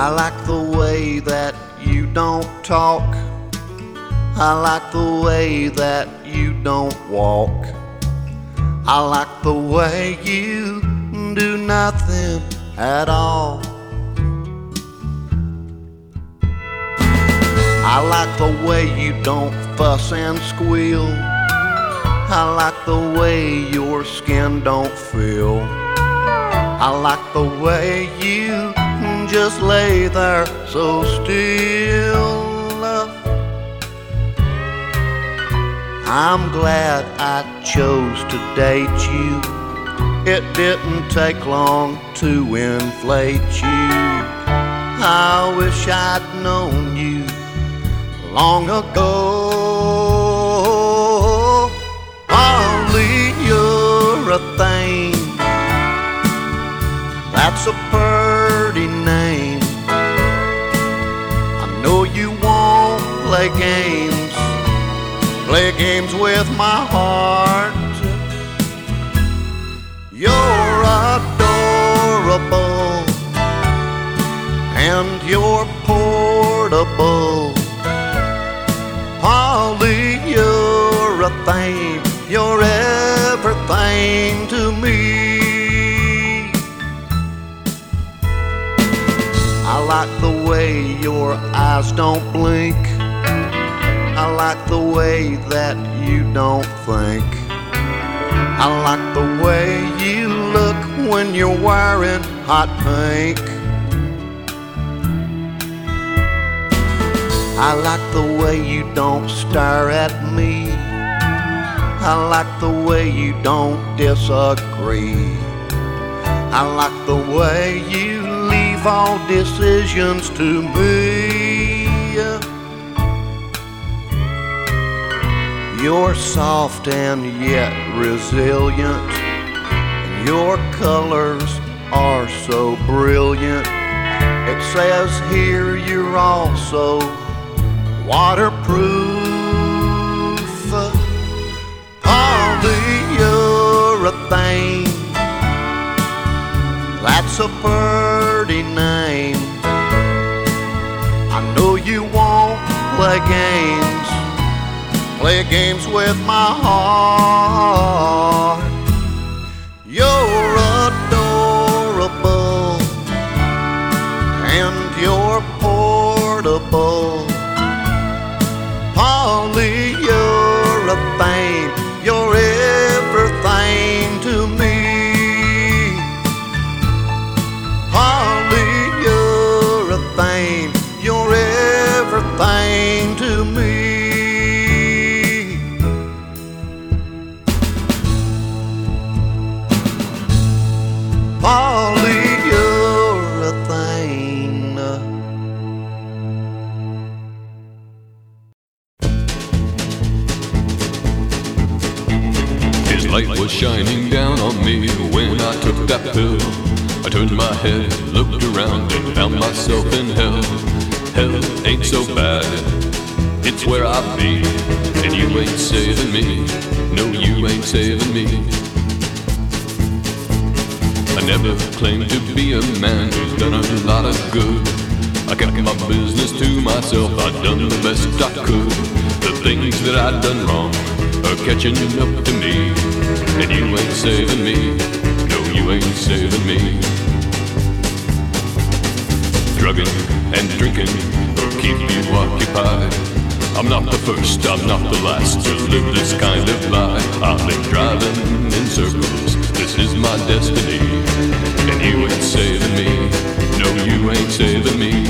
I like the way that you don't talk. I like the way that you don't walk. I like the way you do nothing at all. I like the way you don't fuss and squeal. I like the way your skin don't feel. I like the way you just lay there so still. I'm glad I chose to date you. It didn't take long to inflate you. I wish I'd known you long ago. Only you're a thing that's a pretty play games, play games with my heart. You're adorable, and you're portable. Polly, you're a thing, you're everything to me. I like the way your eyes don't blink. I like the way that you don't think. I like the way you look when you're wearing hot pink. I like the way you don't stare at me. I like the way you don't disagree. I like the way you leave all decisions to me. You're soft and yet resilient. Your colors are so brilliant. It says here you're also waterproof. You're. That's a pretty name. I know you won't play games, play games with my heart. Light was shining down on me when I took that pill. I turned my head, looked around, and found myself in hell. Hell ain't so bad, it's where I be. And you ain't saving me, no, you ain't saving me. I never claimed to be a man who's done a lot of good. I kept my business to myself, I'd done the best I could. The things that I'd done wrong are catching up to me. And you ain't saving me, no, you ain't saving me. Drugging and drinking will keep you occupied. I'm not the first, I'm not the last to live this kind of life. I've been driving in circles, this is my destiny. And you ain't saving me. No, you ain't saving me.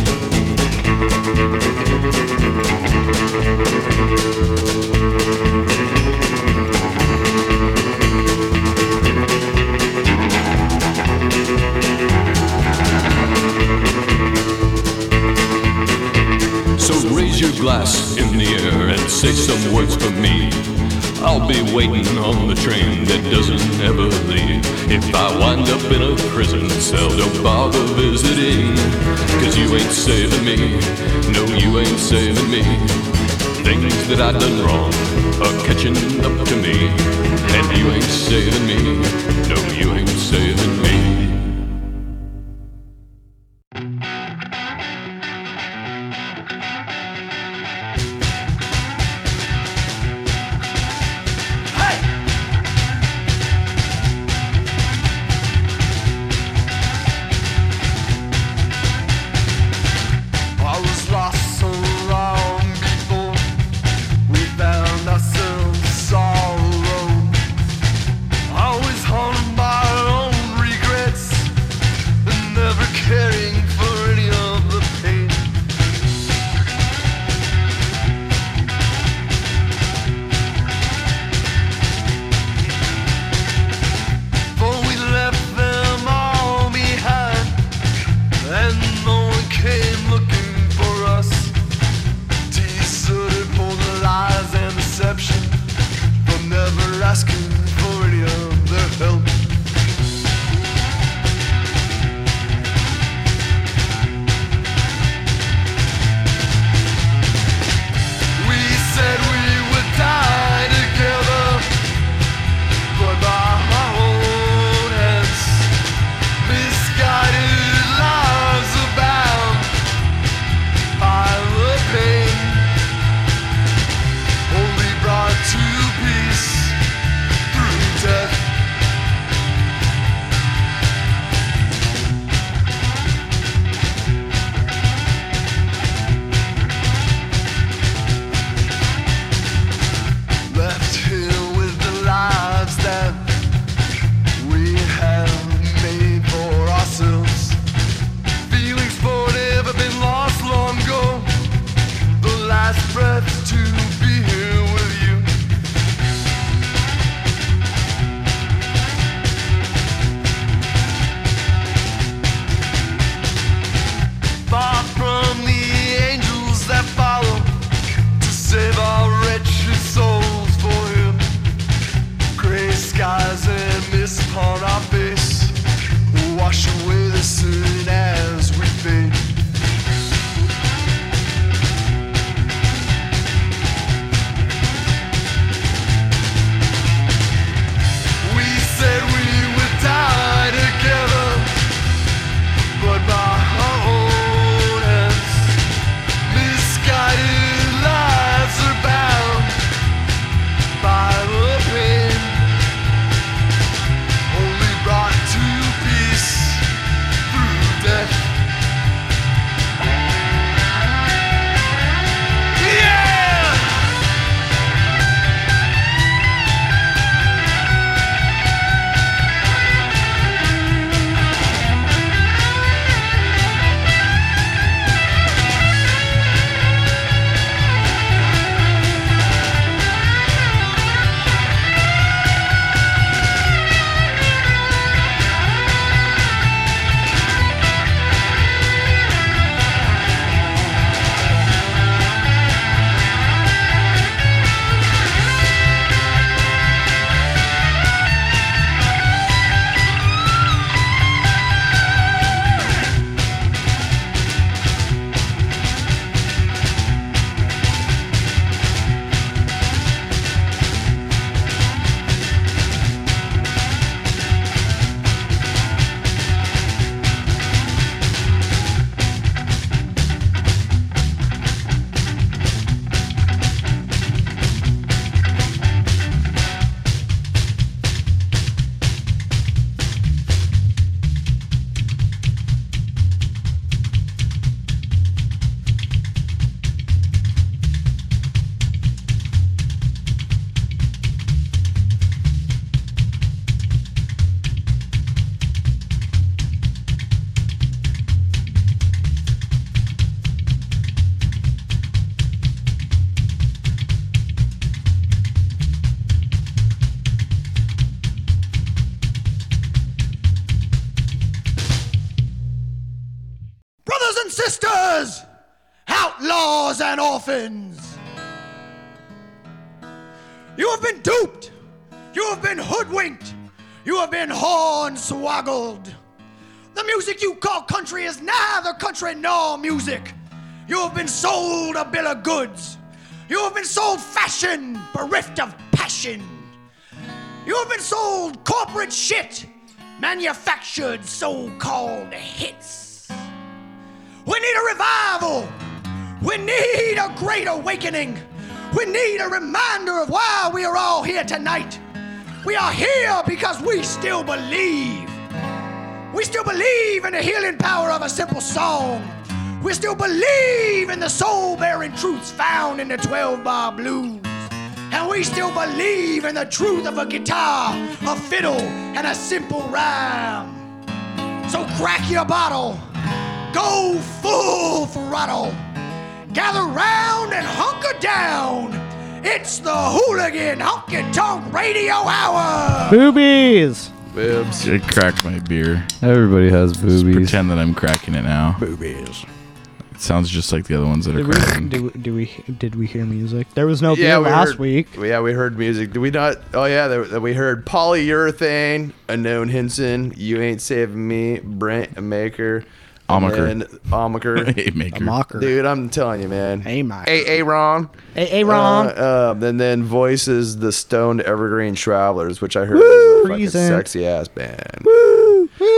So raise your glass in the air and say some words for me waiting on the train that doesn't ever leave. If I wind up in a prison cell, don't bother visiting. Cause you ain't saving me, no, you ain't saving me. Things that I done wrong are catching up to me. And you ain't saving me, no, you ain't saving me. Hornswoggled. The music you call country is neither country nor music. You have been sold a bill of goods. You have been sold fashion bereft of passion. You have been sold corporate shit, manufactured so called hits. We need a revival. We need a great awakening. We need a reminder of why we are all here tonight. We are here because we still believe. We still believe in the healing power of a simple song. We still believe in the soul bearing truths found in the 12 bar blues. And we still believe in the truth of a guitar, a fiddle, and a simple rhyme. So crack your bottle, go full throttle, gather round and hunker down. It's the Hooligan Honky Tonk Radio Hour. Boobies. Boobs. I cracked my beer. Everybody has Just boobies. pretend that I'm cracking it now. Boobies. It sounds just like the other ones that are Did we, cracking. do, do we did we hear music? There was no Yeah, beer we last heard- week. Yeah, we heard music. Did we not? Oh yeah, there, there- we heard polyurethane, Unknown Hinson, you ain't saving me, Brent Amaker, Amaker. and Amaker. hey, maker. Dude, I'm telling you, man. Hey, Mike. Hey, hey, Ron. Hey, hey, Ron. Uh, uh, and then voices the Stoned Evergreen Travelers, which I heard is a fucking sexy ass band.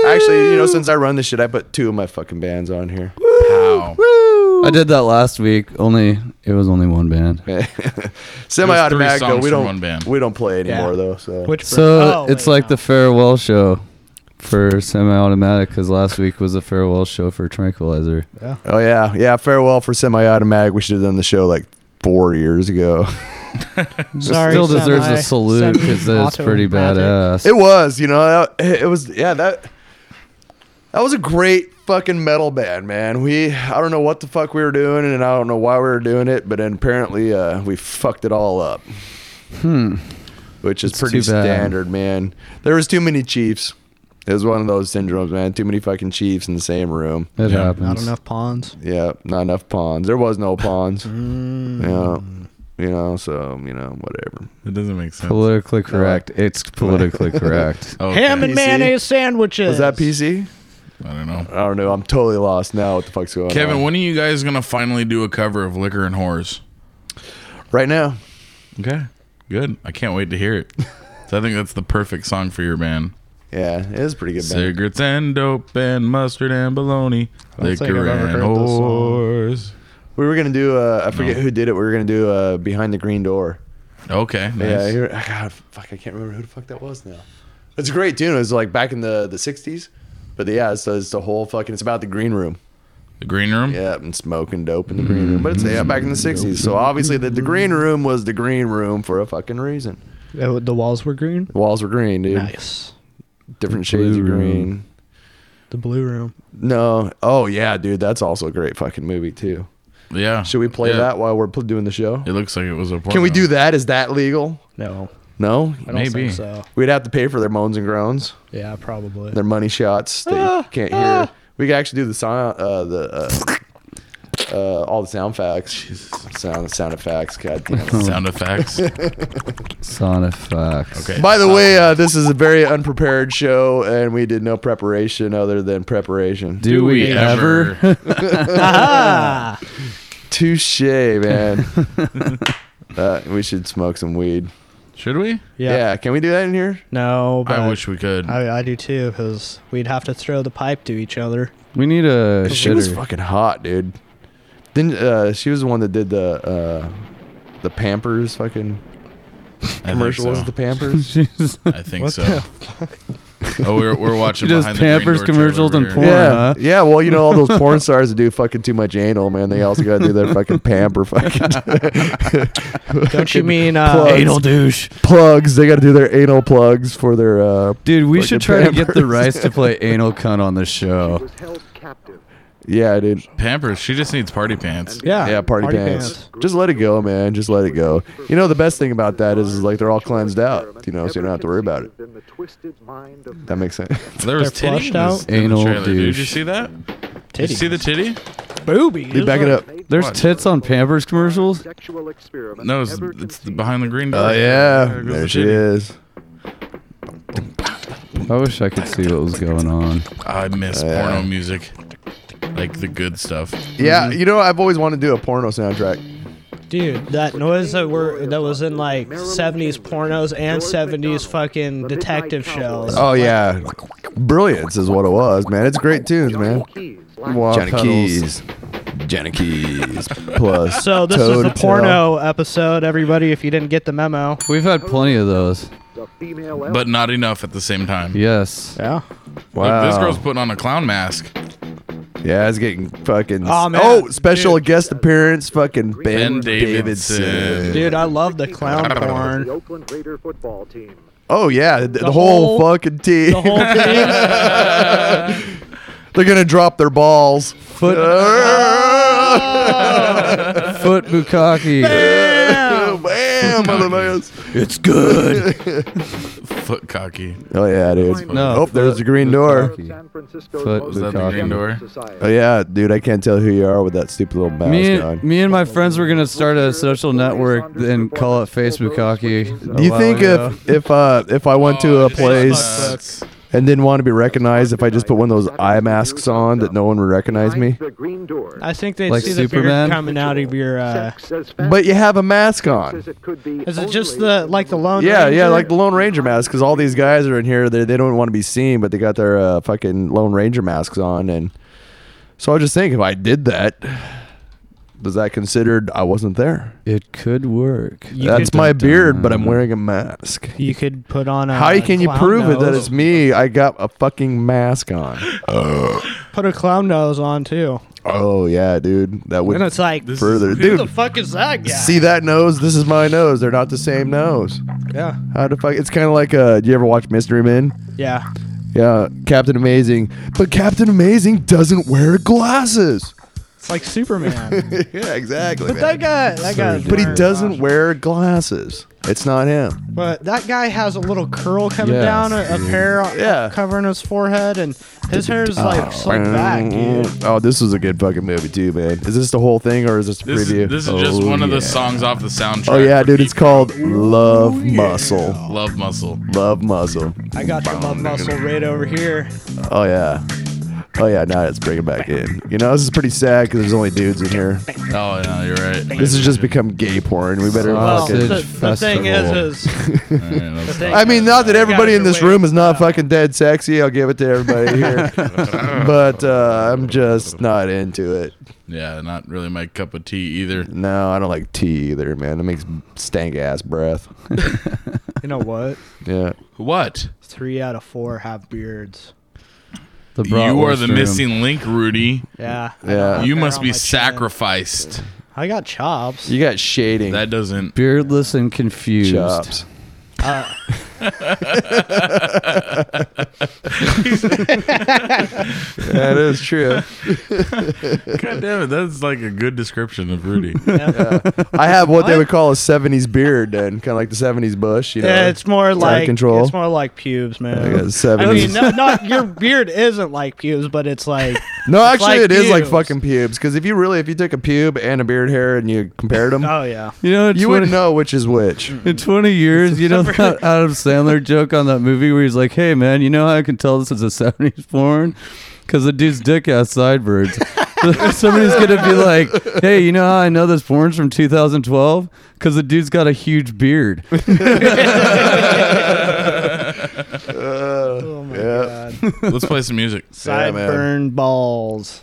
Actually, you know, since I run this shit, I put two of my fucking bands on here. Pow. I did that last week. Only it was only one band. Semi-automatic though. songs We from don't one band. we don't play Yeah. anymore though. So Which So oh, it's wait, like no. the farewell show for semi-automatic because last week was a farewell show for Tranquilizer. yeah Oh yeah, yeah. Farewell for semi-automatic. We should have done the show like four years ago. Sorry, Still deserves semi- a salute because it's pretty badass. It was, you know, that- it was. Yeah, that that was a great fucking metal band, man. We I don't know what the fuck we were doing, and I don't know why we were doing it, but then apparently uh, we fucked it all up. Hmm. Which is It's pretty standard, man. There was too many chiefs. It was one of those syndromes, man. Too many fucking chiefs in the same room. It Yeah. happens. Not enough pawns. Yeah, not enough pawns. There was no pawns. Mm. Yeah. You know, so, you know, whatever. It doesn't make sense. Politically correct. It's politically correct. Okay. Ham and PC? mayonnaise sandwiches. Was that PC? I don't know. I don't know. I'm totally lost now. What the fuck's going Kevin, on? Kevin, when are you guys gonna finally do a cover of Liquor and Whores? right now. Okay, good. I can't wait to hear it. so I think that's the perfect song for your band. Yeah, it is a pretty good. Band. Cigarettes and dope and mustard and bologna, liquor and heard whores. We were gonna do. Uh, I forget No. who did it. We were gonna do uh, behind the green door. Okay, nice. Yeah, here, God, fuck, I can't remember who the fuck that was now. It's a great tune. It was like back in the the '60s. But yeah, it's, it's the whole fucking. It's about the green room. the green room. Yeah, and smoking dope in the green room. But it's yeah, back in the '60s. So obviously the, the green room was the green room for a fucking reason. The walls were green. The walls were green, dude. Nice. Different shades of blue room. green. The blue room. No. Oh yeah, dude. That's also a great fucking movie too. Yeah. Should we play Yeah. that while we're doing the show? It looks like it was a. Can we do that? Is that legal? No, No. I don't Maybe. think so. We'd have to pay for their moans and groans, Yeah, probably. their money shots. They Ah, can't hear. We could actually do the sound, uh, the uh, uh, all the sound facts, sound sound effects. God damn it. sound effects? Sonic facts. Okay. By the way, uh, this is a very unprepared show, and we did no preparation other than preparation. Do, we, ever? Touche, man. uh, we should smoke some weed. Should we? Yeah. yeah. can we do that in here? No, but I wish we could. I, I do too, because we'd have to throw the pipe to each other. we need a She was shitter. fucking hot, dude. Then uh, she was the one that did the uh, the Pampers fucking I commercial. Was so. it the Pampers? She's- I think so. oh, we're we're watching She does behind the green Pampers door commercials and over porn. yeah, huh? yeah. Well, you know all those porn stars that do fucking too much anal, man. They also got to do their fucking pamper, fucking Don't you mean uh, Plugs. anal douche? plugs. They got to do their anal plugs for their. uh Dude, we should try to get the Pampers. rights to play anal cunt on the show. Yeah, dude. Pampers. She just needs party pants. Yeah, Yeah, party, pants. Just let it go, man. Just let it go. You know the best thing about that is, is like they're all cleansed out. You know, so you don't have to worry about it. That makes sense. There was They're titty flushed out? this- in the Anal trailer, dude. Did you see that? Did you see the titty? Boobies. Dude, back it up. There's What? tits on Pampers commercials. No, it's, it's behind the green uh, door. Oh yeah, There there she titty. is. I wish I could see what was going on. I miss oh, Yeah. porno music, like the good stuff. Yeah, you know, I've always wanted to do a porno soundtrack. Dude, that noise that were that was in like 70s pornos and 70s fucking detective shows. Oh yeah, brilliance is what it was, man. It's great tunes, man. Wah Johnny pedals. Keys, Johnny Keys, plus. So this toe is to a toe. porno episode, everybody. If you didn't get the memo, We've had plenty of those. But not enough at the same time. Yes. yeah. Wow. Look, this girl's putting on a clown mask. Yeah, it's getting fucking. Oh, Aw, man. Oh, special Dude. guest appearance, fucking Ben, Ben Davidson. Davidson. Dude, I love the clown porn. Oakland Raider football team. Oh yeah, the, the, whole- whole, fucking team. The whole thing. They're gonna drop their balls. Foot foot bukkake. Bam, bam, motherfuckers. It's good. Foot cocky. oh yeah, dude. No. Oh, there's the green door. San Francisco's Foot most Was that the green door? Oh yeah, dude. I can't tell who you are with that stupid little mask Me, on. me and my friends were gonna start a social network and call it Facebook Hockey. Do you think if if uh if I went to Oh, a place nuts. And didn't want to be recognized, if I just put one of those eye masks on, that no one would recognize me? The green door. I think they Like see the Superman? beard coming out of your. Uh, Sex as fast But you have a mask on. as it could be is it just the like the lone? Yeah, yeah, Ranger? like the Lone Ranger mask, because all these guys are in here. They they don't want to be seen, but they got their uh, fucking Lone Ranger masks on, and so I was just thinking, if I did that, was that considered I wasn't there? it could work? You That's could- my beard, but I'm wearing a mask. You could put on a. How can you clown prove it that nose. it's me? I got a fucking mask on. Put a clown nose on too, Oh yeah, dude, that would and it's like, This further, is- who the dude. fuck is that guy? See that nose? This is my nose. They're not the same nose. Yeah, How the fuck? It's kind of like uh, do you ever watch Mystery Men? yeah. Yeah, Captain Amazing. But Captain Amazing doesn't wear glasses. It's like Superman. yeah, exactly. but that guy, that guy. But he doesn't wear glasses. It's not him. But that guy has a little curl coming Yes, down, a, a mm-hmm. hair Yeah. Uh, covering his forehead, and his hair is like oh, slicked back, dude. Oh, this was a good fucking movie too, man. Is this the whole thing or is this a This preview? is, this is just Oh, one of the songs off the soundtrack. Oh yeah, for dude. It's Keep- called Love Muscle. Love Muscle. Love Muscle. I got your love muscle right over here. Oh yeah. Oh yeah. Now let's bring it back in. You know, this is pretty sad because there's only dudes in here. Oh yeah, you're right. This has just become gay porn. We better. Well, Sausage the, the thing is, is Alright, let's- thing- I mean, not that everybody in this wait. room is not fucking dead sexy. I'll give it to everybody here, but uh, I'm just not into it. yeah, not really my cup of tea either. No, I don't like tea either, man. It makes stank ass breath. you know what? Yeah. What? Three out of four have beards. The You are the room. missing link, Rudy. Yeah. Yeah. You must be my chin. sacrificed. I got chops. You got shading. That doesn't. beardless and confused. chops. Uh, that is true. God damn it, that's like a good description of Rudy. I have what they would call a '70s beard, then, kind of like the '70s bush. You know, Yeah, it's more like control. It's more like pubes, man. I got I mean, no, not your beard isn't like pubes, but it's like no, it's actually, like it is like fucking pubes. Because if you really, if you took a pube and a beard hair and you compared them, oh yeah. You know, you 20 wouldn't know which is which. In 20 years, you don't know that Adam Sandler joke on that movie where he's like, hey, man, you know how I can tell this is a 70s porn? Because the dude's dick has sideburns. Somebody's going to be like, hey, you know how I know this porn's from 2012? Because the dude's got a huge beard. Oh my yeah. god. Let's play some music. Yeah. Sideburn balls.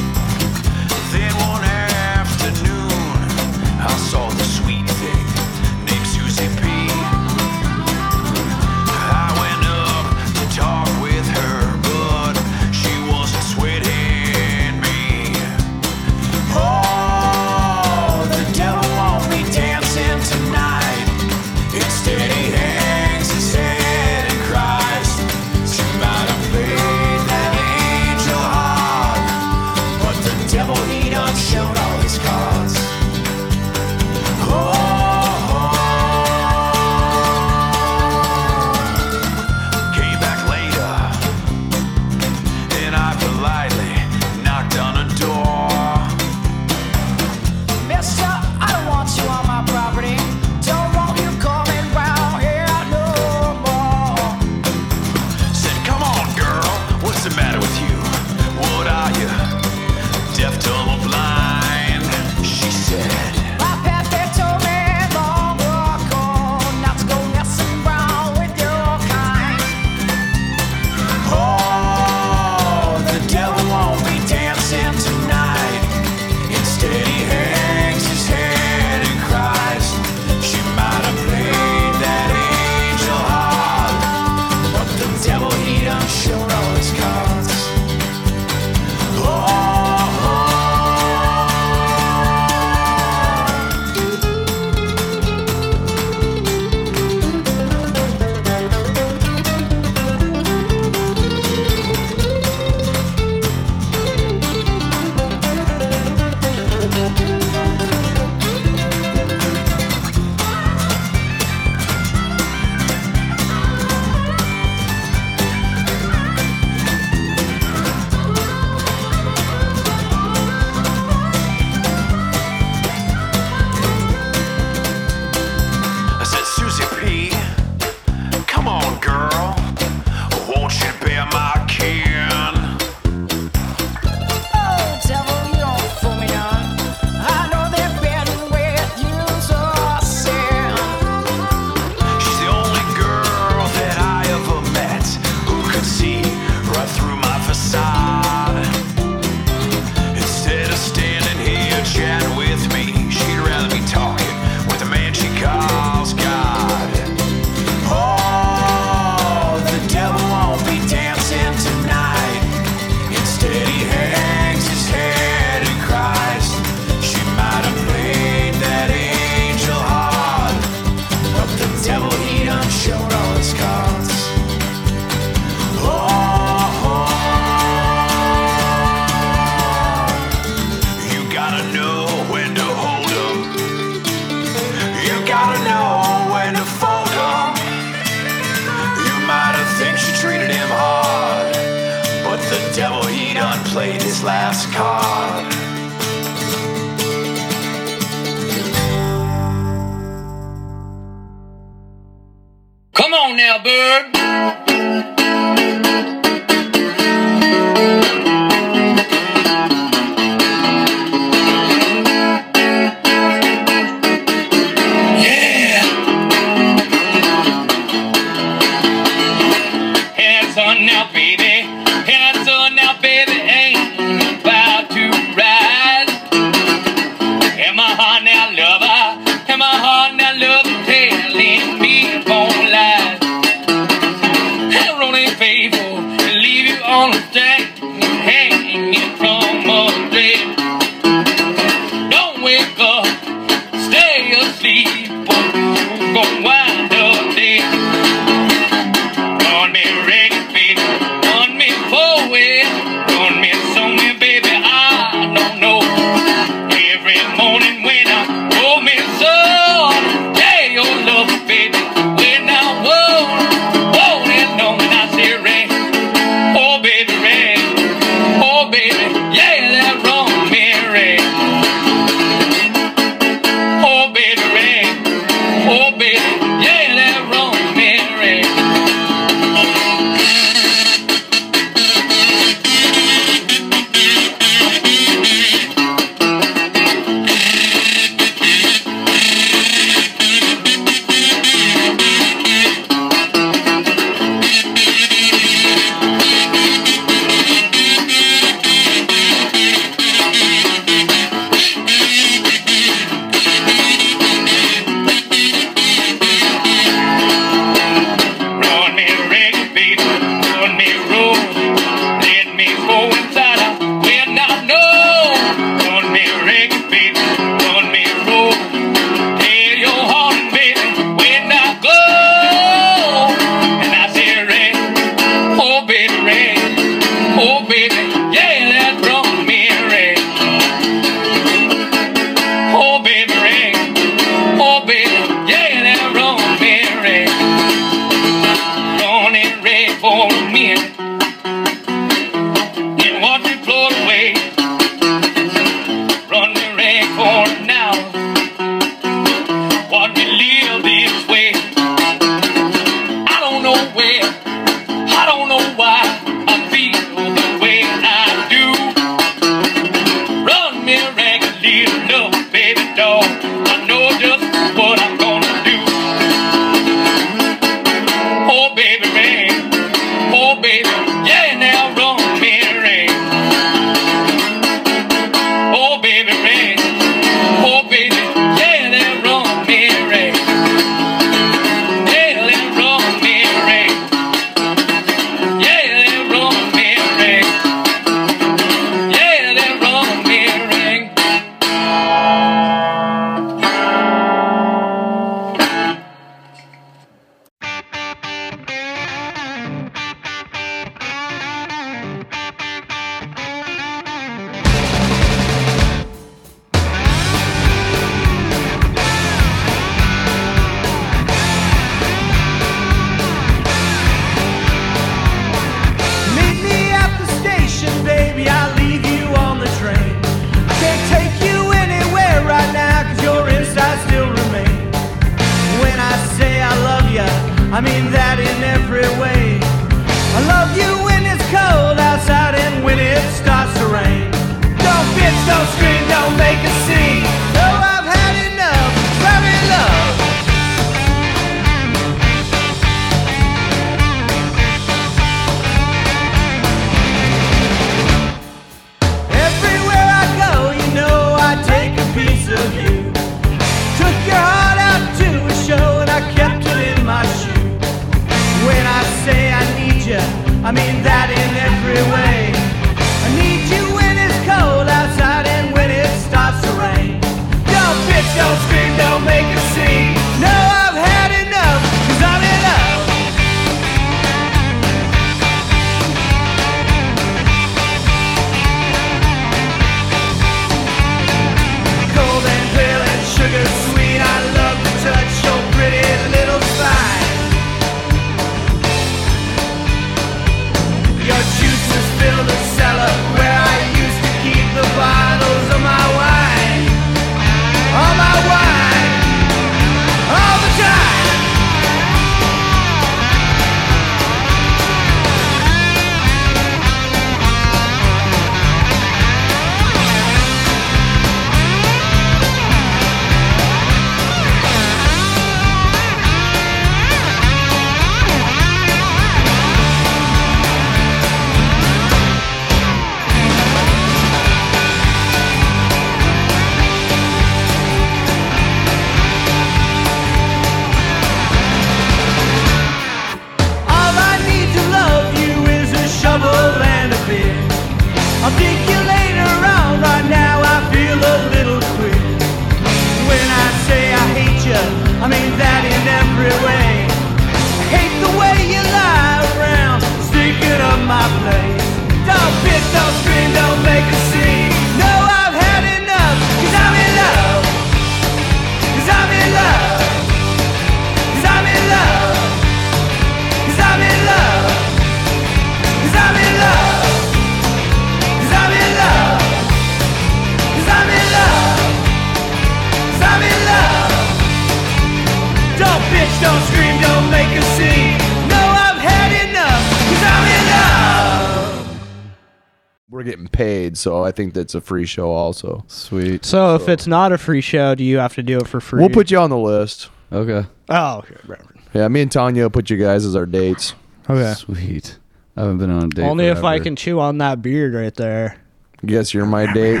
So I think that's a free show also. Sweet. So if it's not a free show, do you have to do it for free? We'll put you on the list. Okay. Oh, okay. right, right. Yeah, me and Tanya will put you guys as our dates. Okay. Sweet. I haven't been on a date. Only if I forever. can chew on that beard right there. Guess you're my date.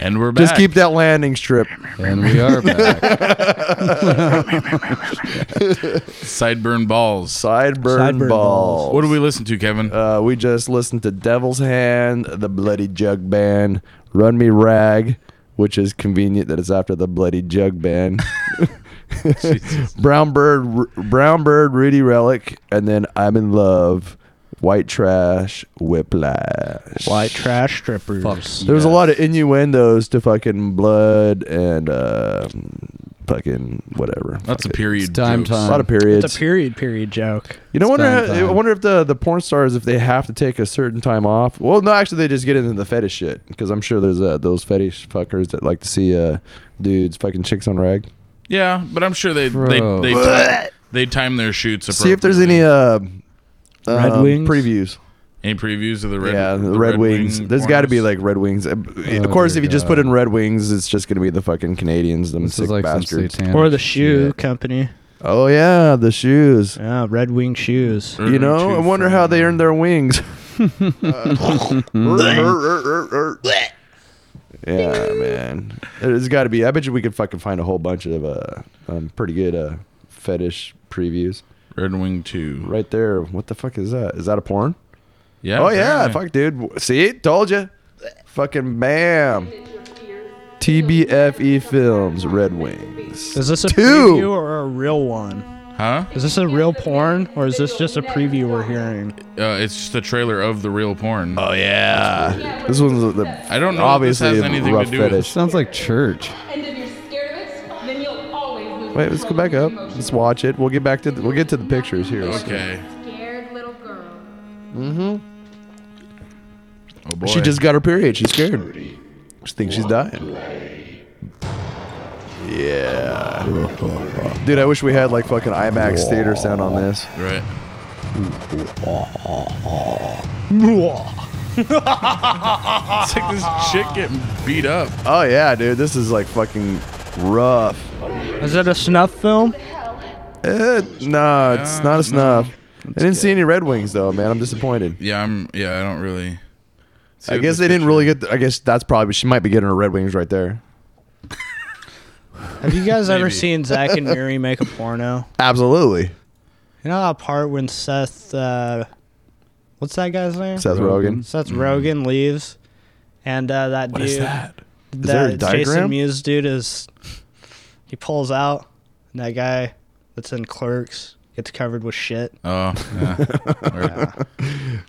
And we're back. Just keep that landing strip. And we are back. Sideburn balls. Sideburn, Sideburn balls. balls. What do we listen to, Kevin? Uh, we just listened to Devil's Hand, The Bloody Jug Band, Run Me Rag, which is convenient that it's after the Bloody Jug Band. Brown Bird, R- Brown Bird, Rudy Relic, and then I'm in Love, White Trash, Whiplash. White trash strippers. Fuck. There was a lot of innuendos to fucking blood and uh, fucking whatever. That's a Fuck it. period. It's time jokes. A time. lot of periods. It's a period period joke. You know, It's wonder time how, I time. wonder if the the porn stars if they have to take a certain time off. Well, no, actually, they just get into the fetish shit because I'm sure there's uh, those fetish fuckers that like to see uh, dudes fucking chicks on rag. Yeah, but I'm sure they they Bro. they, time, they time their shoots. See if there's any uh, Red um, Wings? previews. any previews of the red. yeah, the the Red, Wings. Wing There's got to be like Red Wings. Uh, Oh, of course, if you just put in Red Wings, it's just gonna be the fucking Canadians, them This sick like bastards. Or the shoe shit. company. Oh yeah, the shoes. Yeah, Red Wing shoes. Red You know, two I wonder from- how they earned their wings. yeah, man. There's got to be. I bet you we could fucking find a whole bunch of uh, um, pretty good uh, fetish previews Red Wing two. right there. What the fuck is that? Is that a porn? Yeah. oh yeah, apparently. fuck, dude. See, told you. Fucking bam. TBFE E Films, Red Wings. Is this a Two. preview or a real one? Huh? Is this a real porn or is this just a preview we're hearing? Uh, it's just a trailer of the real porn. Oh yeah, this one's the, the I don't know obviously if this a has anything rough to do with. fetish. Sounds like church. Wait, let's go back up. Let's watch it. We'll get back to the, we'll get to the pictures here. Okay. Scared little girl. Mm-hmm. Oh boy. She just got her period. She's scared. She thinks she's dying. Yeah. Dude, I wish we had like fucking IMAX theater sound on this. right. It's like this chick getting beat up. Oh yeah, dude. This is like fucking rough. Is it a snuff film? Eh, no, it's not a no. snuff. I didn't see any Red Wings though, man. I'm disappointed. Yeah, I'm. Yeah, I don't really. see I guess this they didn't picture- really get. The, I guess that's probably she might be getting her Red Wings right there. Have you guys ever Maybe. seen Zack and Miri make a porno? Absolutely, You know that part when Seth, uh, what's that guy's name? Seth Rogen. Seth Rogen leaves, and uh, that What dude, is that? Is there a that Jason diagram? Mewes dude is, he pulls out, and that guy that's in Clerks gets covered with shit. Oh, yeah. Word.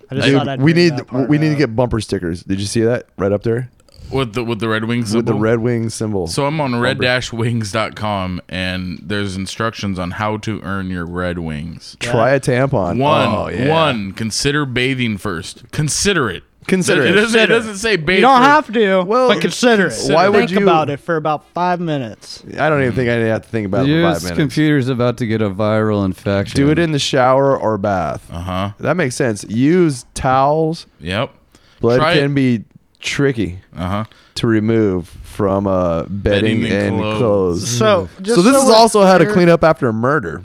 I just Dude, thought I'd we bring need that part we need to up. get bumper stickers. Did you see that right up there with the with the Red Wings with the symbol? Red Wings symbol? So I'm on red-wings.com and there's instructions on how to earn your Red Wings. Try a tampon. One, Oh, yeah. one. Consider bathing first. Consider it. Consider it. it. doesn't, it Consider. doesn't say bathe. You don't first. have to, Well, but consider it. Why it. would Think you- about it for about five minutes. I don't even think I have to think about it for Your five minutes. computer's about to get a viral infection. Do it in the shower or bath. Uh huh. That makes sense. Use towels. Yep. Blood Try can it. be tricky Uh huh. to remove from uh, bedding, Bedding and and clothes. clothes. So, just so this is we're also how to clear- clean up after a murder.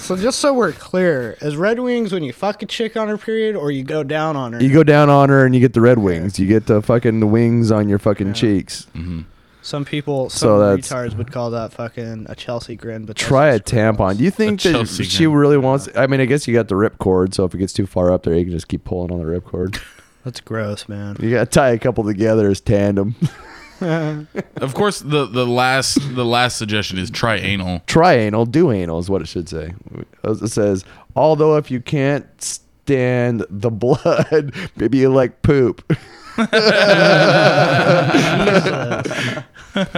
So just so we're clear, is Red Wings when you fuck a chick on her period, or you go down on her? You go down on her and you get the red wings. You get the fucking the wings on your fucking cheeks. Mm-hmm. Some people, some So that's- retards would call that fucking a Chelsea grin. But that's Try a just gross. tampon. Do you think that Chelsea she gun. really wants? I mean, I guess you got the rip cord, so if it gets too far up there, you can just keep pulling on the rip cord. That's gross, man. You got to tie a couple together as tandem. Of course, the the last the last suggestion is try anal. Trianal, do anal is what it should say. It says, although if you can't stand the blood, maybe you like poop.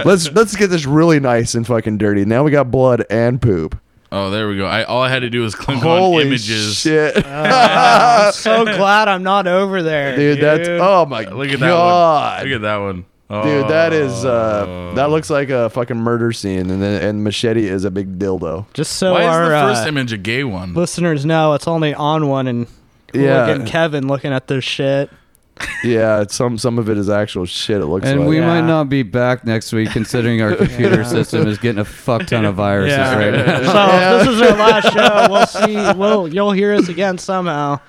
let's let's get this really nice and fucking dirty. Now we got blood and poop. Oh, there we go. I all I had to do was click on Holy images. shit. Oh, I'm so glad I'm not over there, Dude, that's oh my Look at god. that one. Look at that one. Dude, that is uh Oh. that looks like a fucking murder scene and then and machete is a big dildo. Just so Why is our the first uh, image a gay one? listeners know, it's only on one and Yeah. look at Kevin looking at this shit. Yeah, some some of it is actual shit it looks like. And like. we Yeah. might not be back next week, considering our computer system is getting a fuck ton of viruses Yeah. right now. So if this is our last show. We'll see. We'll you'll hear us again somehow.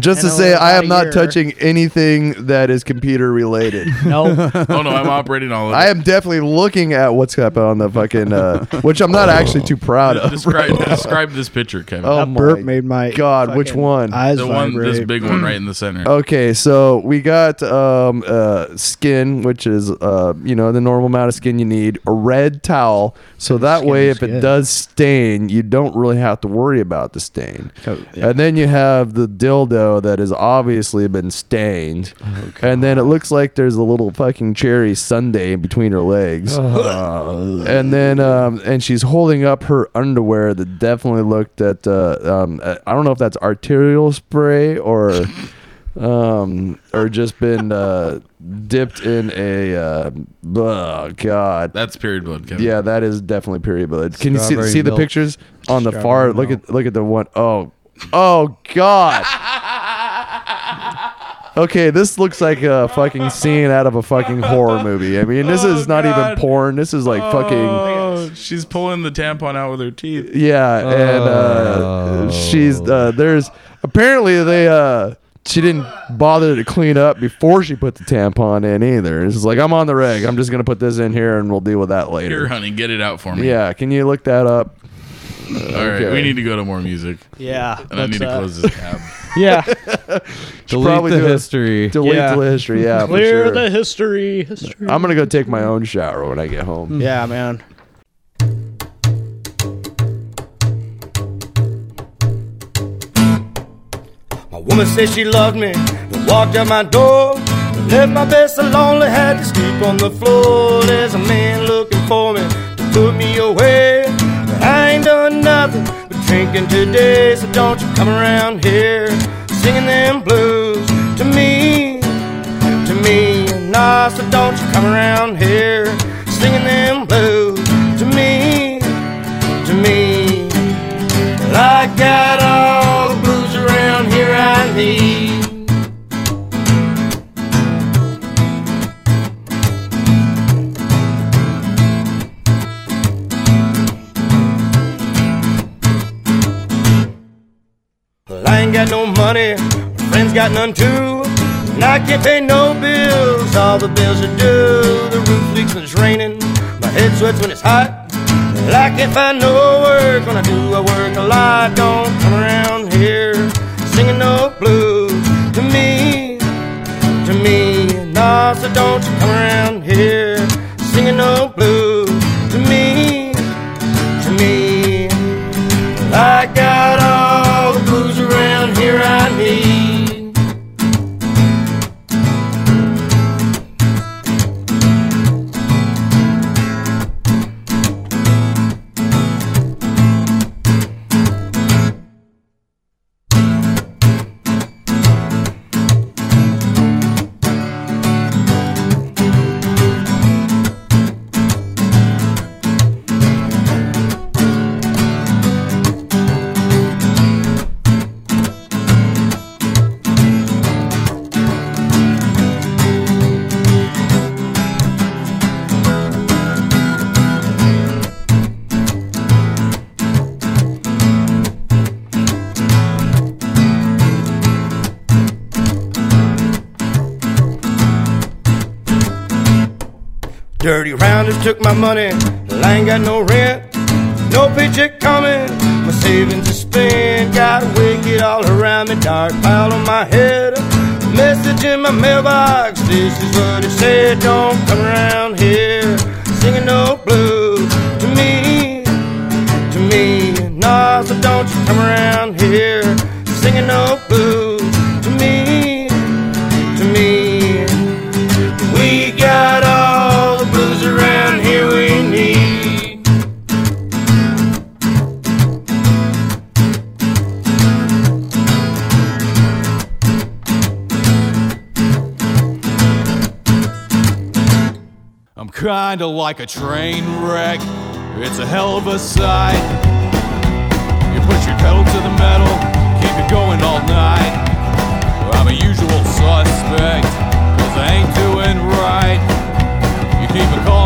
Just to say, I am not year. touching anything that is computer related. Nope. oh no, I'm operating all of it. I am definitely looking at what's up on the fucking, uh, which I'm not actually too proud of. describe describe this picture, Kevin. Oh that burp my made my God, which one? Eyes the one, this big one right in the center. Okay, so we got um, uh, skin, which is uh, you know the normal amount of skin you need. A red towel, so that Skin way is if it does stain, you don't really have to worry about the stain. Oh, yeah. And then you have the dildo that has obviously been stained, Oh, and then it looks like there's a little fucking cherry sundae in between her legs. Oh. and then um, and she's holding up her underwear that definitely looked at uh, um, I don't know if that's arterial spray or um or just been uh dipped in a uh oh god. That's period blood, Kevin. yeah that is definitely period blood. Can you see Strawberry see the pictures on the Strawberry far look at look at the one oh oh god okay this looks like a fucking scene out of a fucking horror movie i mean this Oh, is not even porn this is like fucking Oh, she's pulling the tampon out with her teeth. Yeah, and uh, she's uh, there's apparently they uh she didn't bother to clean up before she put the tampon in either. It's like I'm on the reg. I'm just gonna put this in here and we'll deal with that Here, later. honey, get it out for me. Yeah, can you look that up? All right, Okay. we need to go to more music, Yeah. and I need to uh, close this tab. Yeah. Delete probably the do a- history. Delete Yeah. the history. Yeah, for Clear sure. the history. History. I'm gonna go take my own shower when I get home. yeah, man. My woman said she loved me, but walked out my door. Left my bed so lonely, had to sleep on the floor. There's a man looking for me to put me away. But I ain't done nothing but drinking today, so don't you come around here singing them blues to me, to me. Nah, so don't you come around here singing them blues money, friends got none too. And I can't pay no bills, all the bills are due. The roof leaks when it's raining, my head sweats when it's hot. Well, I can't find no work when I do, I work a lot. Don't come around here singing no blues to me, to me. Nah, so don't you come around here singing no blues just took my money. Well, I ain't got no rent, no paycheck coming. My savings are spent. Got wicked all around me, dark pile on my head. Message in my mailbox. This is what it said. Don't come around here singing no blues. kinda like a train wreck. It's a hell of a sight. You push your pedal to the metal, keep it going all night. I'm a usual suspect, cause I ain't doing right. You keep a call.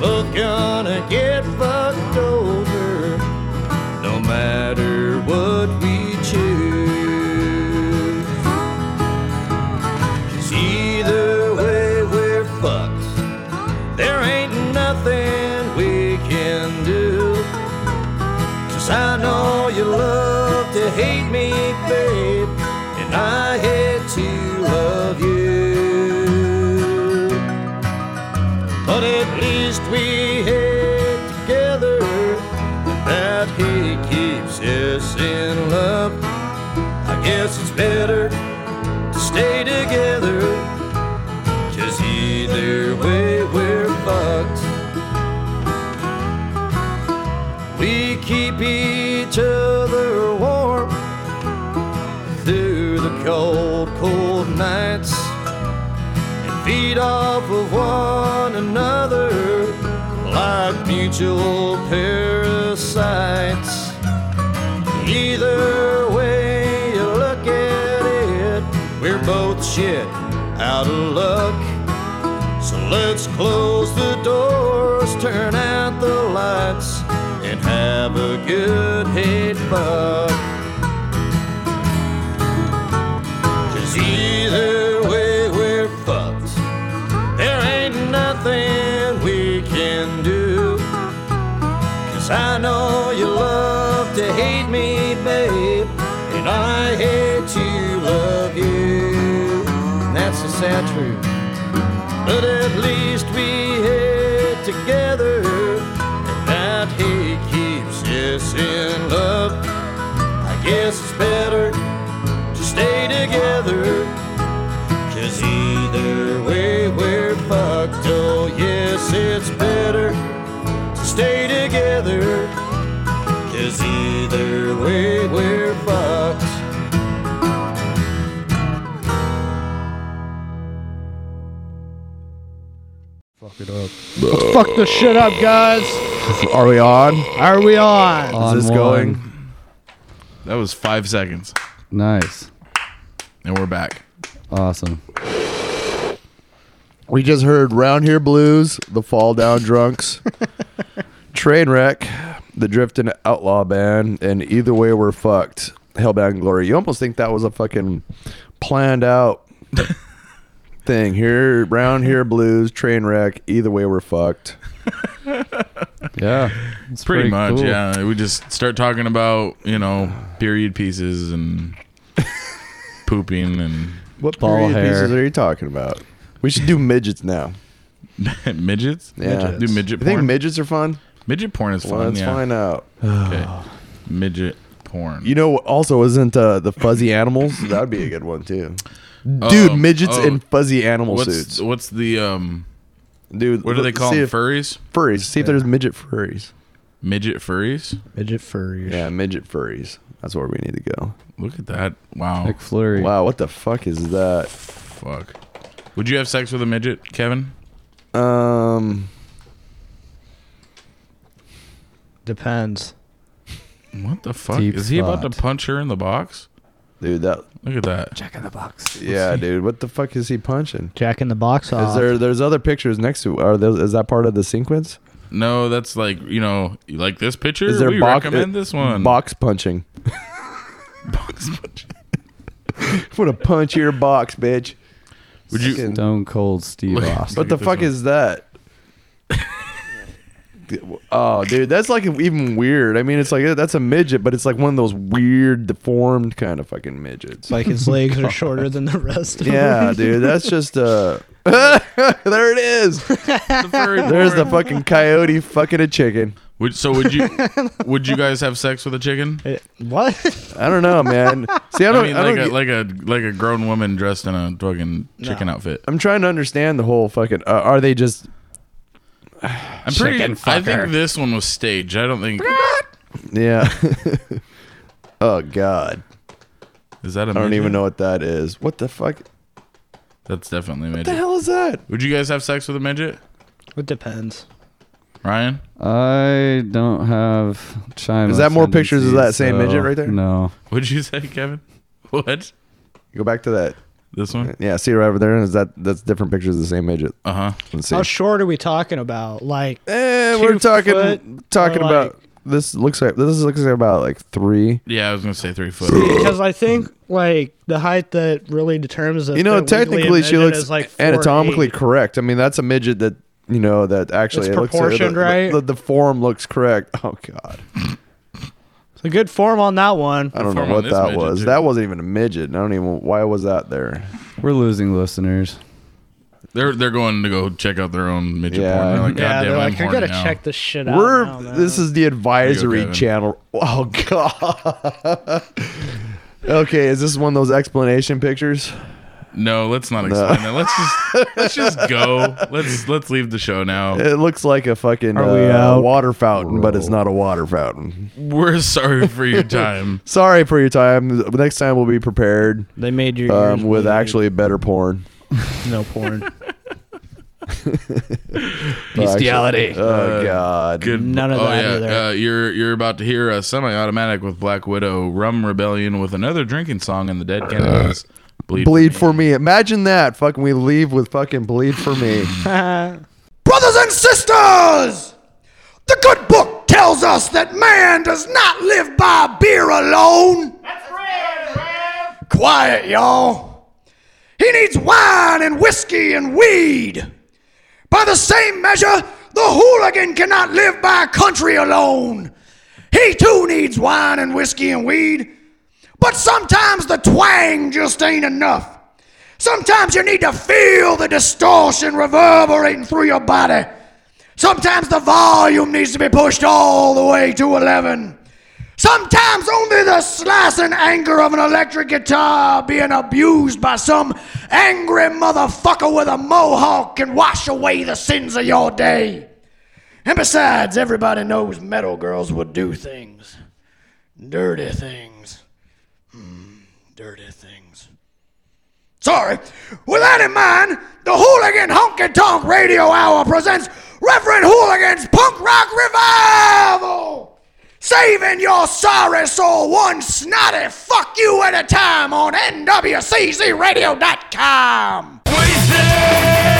But gonna get parasites. Either way you look at it, we're both shit out of luck. So let's close the doors, turn out the lights, and have a good hate buck. true. But at least we hate together, and that hate keeps us in love. I guess it's better to stay together, cause either way we're fucked. Oh, yes, it's better to stay together, cause either way. It. Let's fuck the shit up, guys. Are we on? Are we on? On Is this one. going? That was five seconds, Nice. and we're back. Awesome. We just heard Round Here Blues, The Fall Down Drunks, Trainwreck, The Drifting Outlaw Band, and Either Way We're Fucked, Hellbound Glory. You almost think that was a fucking planned out thing. Here, Round Here Blues, train wreck. Either Way We're Fucked. Yeah. It's Pretty, much, cool. yeah. We just start talking about you know period pieces and pooping and What Ball period hair. pieces are you talking about? We should do midgets now. midgets. Yeah. do midget You think midgets are fun? midget porn is fun. Well, let's yeah. find out. Okay. midget porn. You know, also isn't uh, the fuzzy animals? That would be a good one too. Dude, Um, midgets oh, in fuzzy animal what's suits. what's the um? Dude, What do they call them? if- Furries. Furries. See if there's midget furries. Midget furries. Midget furries. Yeah, midget furries. That's where we need to go. Look at that. Wow. McFlurry. Wow, what the fuck is that? Fuck. Would you have sex with a midget, Kevin? Um, Depends. What the fuck? Deep is he about to punch her in the box? Dude, that. Look at that. Jack in the box. Yeah, dude, what the fuck is he punching? Jack in the box Is off. there? There's other pictures next to. Are those? Is that part of the sequence? No, that's like you know, you like this picture. Is there we box? recommend this uh, one. Box punching. Box punch. I'm gonna punch your box, bitch. Would you? Stone Cold Steve Look- Austin. What the fuck one. is that? Oh, dude, that's like even weird. I mean, it's like that's a midget, but it's like one of those weird, deformed kind of fucking midgets. like his legs are shorter than the rest of yeah, them. dude, that's just uh. there it is. The There's the fucking coyote fucking a chicken. Would, so would you? would you guys have sex with a chicken? Eh, What? I don't know, man. See, I I don't. I mean, don't like a get- like a like a grown woman dressed in a fucking chicken outfit. I'm trying to understand the whole fucking. Uh, are they just? I'm pretty. Chicken I fucker. think this one was staged. I don't think. Yeah. oh God, Is that a? I don't midget? even know what that is. What the fuck? That's definitely a What midget. the hell is that? Would you guys have sex with a midget, It depends. Ryan? I don't have China. Is that more pictures of that same midget right there? No. What'd you say, Kevin? What? Go back to that. This one? Yeah, see right over there. Is that that's different pictures of the same midget? Uh huh. Let's. How short are we talking about? Like, Eh, two we're talking foot talking or about like- this. Looks like this looks like about like three. Yeah, I was gonna say three foot. because I think like the height that really determines. If You know, technically, she looks like anatomically eight. correct. I mean, that's a midget that you know that actually It's it looks proportioned, the, right? The, the form looks correct. Oh God, It's a good form on that one. I don't know form on what this that midget, was. too. That wasn't even a midget. I don't even. Why was that there? We're losing listeners. They're they're going to go check out their own midget Yeah. porn. They're like, God yeah, damn, they're I'm like, I horny gotta now." check this shit out. We're now, man." this is the advisory Kevin. channel. Oh God. okay, is this one of those explanation pictures? No, let's not explain that. Let's just let's just go. Let's let's leave the show now. It looks like a fucking Are we uh, out? water fountain, but it's not a water fountain. We're sorry for your time. Sorry for your time. Next time we'll be prepared They made you um, with bleed. actually better porn. no porn. Bestiality. Oh God. Good. None of oh, that yeah. either. Uh, you're you're about to hear a semi-automatic with Black Widow, Rum Rebellion with another drinking song, in the Dead Kennedys. Bleed. Bleed for me. Imagine that. Fucking we leave with fucking bleed for me. Brothers and sisters, the good book tells us that man does not live by beer alone. That's right, Quiet, y'all. He needs wine and whiskey and weed. By the same measure, the hooligan cannot live by country alone. He too needs wine and whiskey and weed. But sometimes the twang just ain't enough. Sometimes you need to feel the distortion reverberating through your body. Sometimes the volume needs to be pushed all the way to 11. Sometimes only the slicing anger of an electric guitar being abused by some angry motherfucker with a mohawk can wash away the sins of your day. And besides, everybody knows metal girls will do things. Dirty things. Dirty things. Sorry. With that in mind, the Hooligan Honky Tonk Radio Hour presents Reverend Hooligan's Punk Rock Revival! Saving your sorry soul one snotty fuck you at a time on NWCZRadio.com! Shaking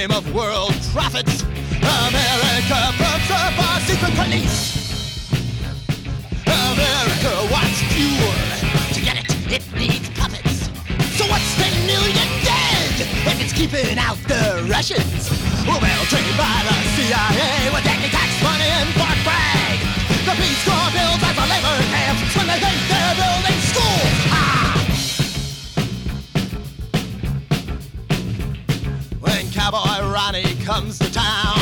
name of world profits, America puts up our secret police. America wants fuel. To get it, it needs puppets. So what's ten million dead if it's keeping out the Russians? Well, trained by the CIA with taking tax money and pork brag. The Peace Corps builds as a labor camps when they think they're building schools. Ah! Comes to town,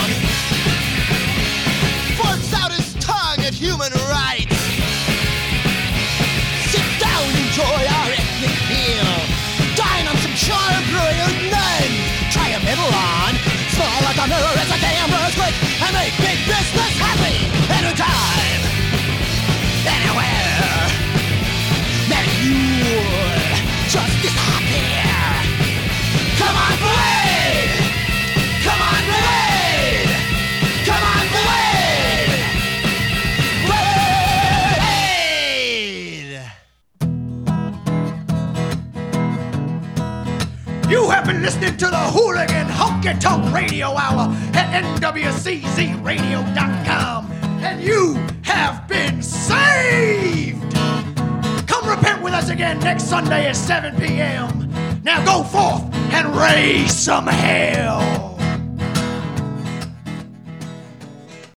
Honky Tonk Radio Hour at NWCZRadio.com, and you have been saved! Come repent with us again next Sunday at 7 p.m. Now go forth and raise some hell!